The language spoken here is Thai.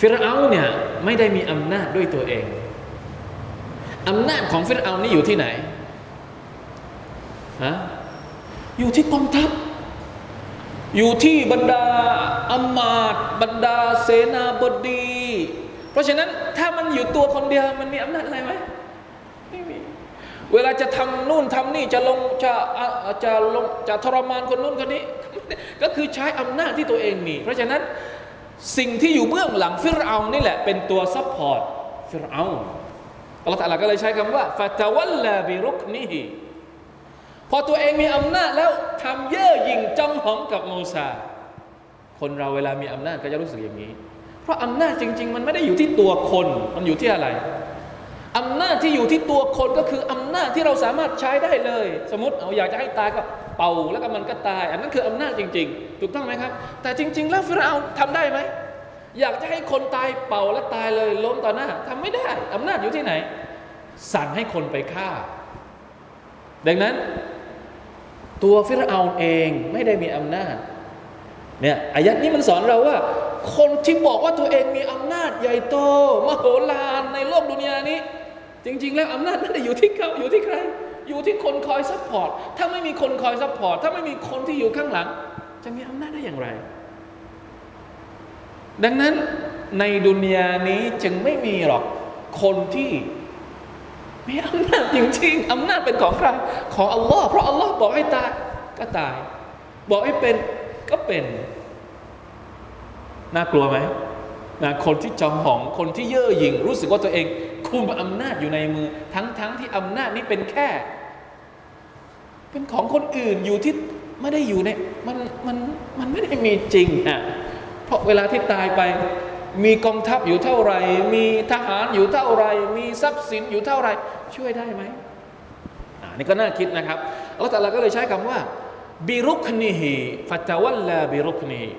ฟิรเอาเนี่ยไม่ได้มีอำนาจด้วยตัวเองอำนาจของฟิรเอานี่อยู่ที่ไหนฮะอยู่ที่กองทัพ อยู่ที่บรรดาอำมาตย์บรรดาเสนาบดี เพราะฉะนั้นถ้ามันอยู่ตัวคนเดียวมันมีอำนาจอะไรไหมไม่มีเวลาจะทำนู่นทำนี่จะลงจะจะลงจะทรมานคนนู่นคนนี้ ก็คือใช้อำนาจที่ตัวเองมี เพราะฉะนั้น สิ่งที่อยู่เบื้องหลังฟิรเอาน์นี่แหละเป็นตัว support ฟิรเอาน์ อัลลอฮฺตะลาก็เลยใช้คำว่าفتولى بركنهพอตัวเองมีอำนาจแล้วทำเย่อหยิ่งจองหองกับมูซา คนเราเวลามีอำนาจก็จะรู้สึกอย่างนี้ เพราะอำนาจจริง ๆ มันไม่ได้อยู่ที่ตัวคน มันอยู่ที่อะไรอำนาจที่อยู่ที่ตัวคนก็คืออำนาจที่เราสามารถใช้ได้เลย สมมติเอาอยากจะให้ตายก็ เป่าแล้วก็มันก็ตาย อันนั้นคืออำนาจจริง ๆ ถูกต้องไหมครับ แต่จริง ๆ แล้วฟิรเอาทำได้ไหมอยากจะให้คนตายเป่าแล้วตายเลยล้มต่อหน้าทำไม่ได้อำนาจอยู่ที่ไหน สั่งให้คนไปฆ่า ดังนั้น ตัวฟิรเอาเองไม่ได้มีอำนาจเนี่ยอายัดนี้มันสอนเราว่า คนที่บอกว่าตัวเองมีอำนาจใหญ่โตมโหฬารในโลกดุนยานี้ จริง ๆ แล้วอำนาจไม่ได้อยู่ที่เขาอยู่ที่ใคร อยู่ที่คนคอย support ถ้าไม่มีคนคอย support ถ้าไม่มีคนที่อยู่ข้างหลัง จะมีอำนาจได้อย่างไร ดังนั้นในดุนยานี้จึงไม่มีหรอกคนที่มีอำนาจจริงๆอำนาจเป็นของใคร ของอัลลอฮ์เพราะอัลลอฮ์บอกให้ตายก็ตาย บอกให้เป็นก็เป็น น่ากลัวไหมนะคนที่จองหอง คนที่เย่อหยิ่ง รู้สึกว่าตัวเองคุมอำนาจอยู่ในมือ ทั้งๆทที่อำนาจนี้เป็นแค่ เป็นของคนอื่นอยู่ที่ไม่ได้อยู่ในมันมันมันไม่ได้มีจริงอะเพราะเวลาที่ตายไป มีกองทัพอยู่เท่าไหร่ มีทหารอยู่เท่าไหร่ มีทรัพย์สินอยู่เท่าไหร่ ช่วยได้ไหมอ่านี่ก็น่าคิดนะครับอัลลอฮฺตะลาก็เลยใช้คำว่าบิรุกนีฮีฟัตวัลลาบิรุกนีฮี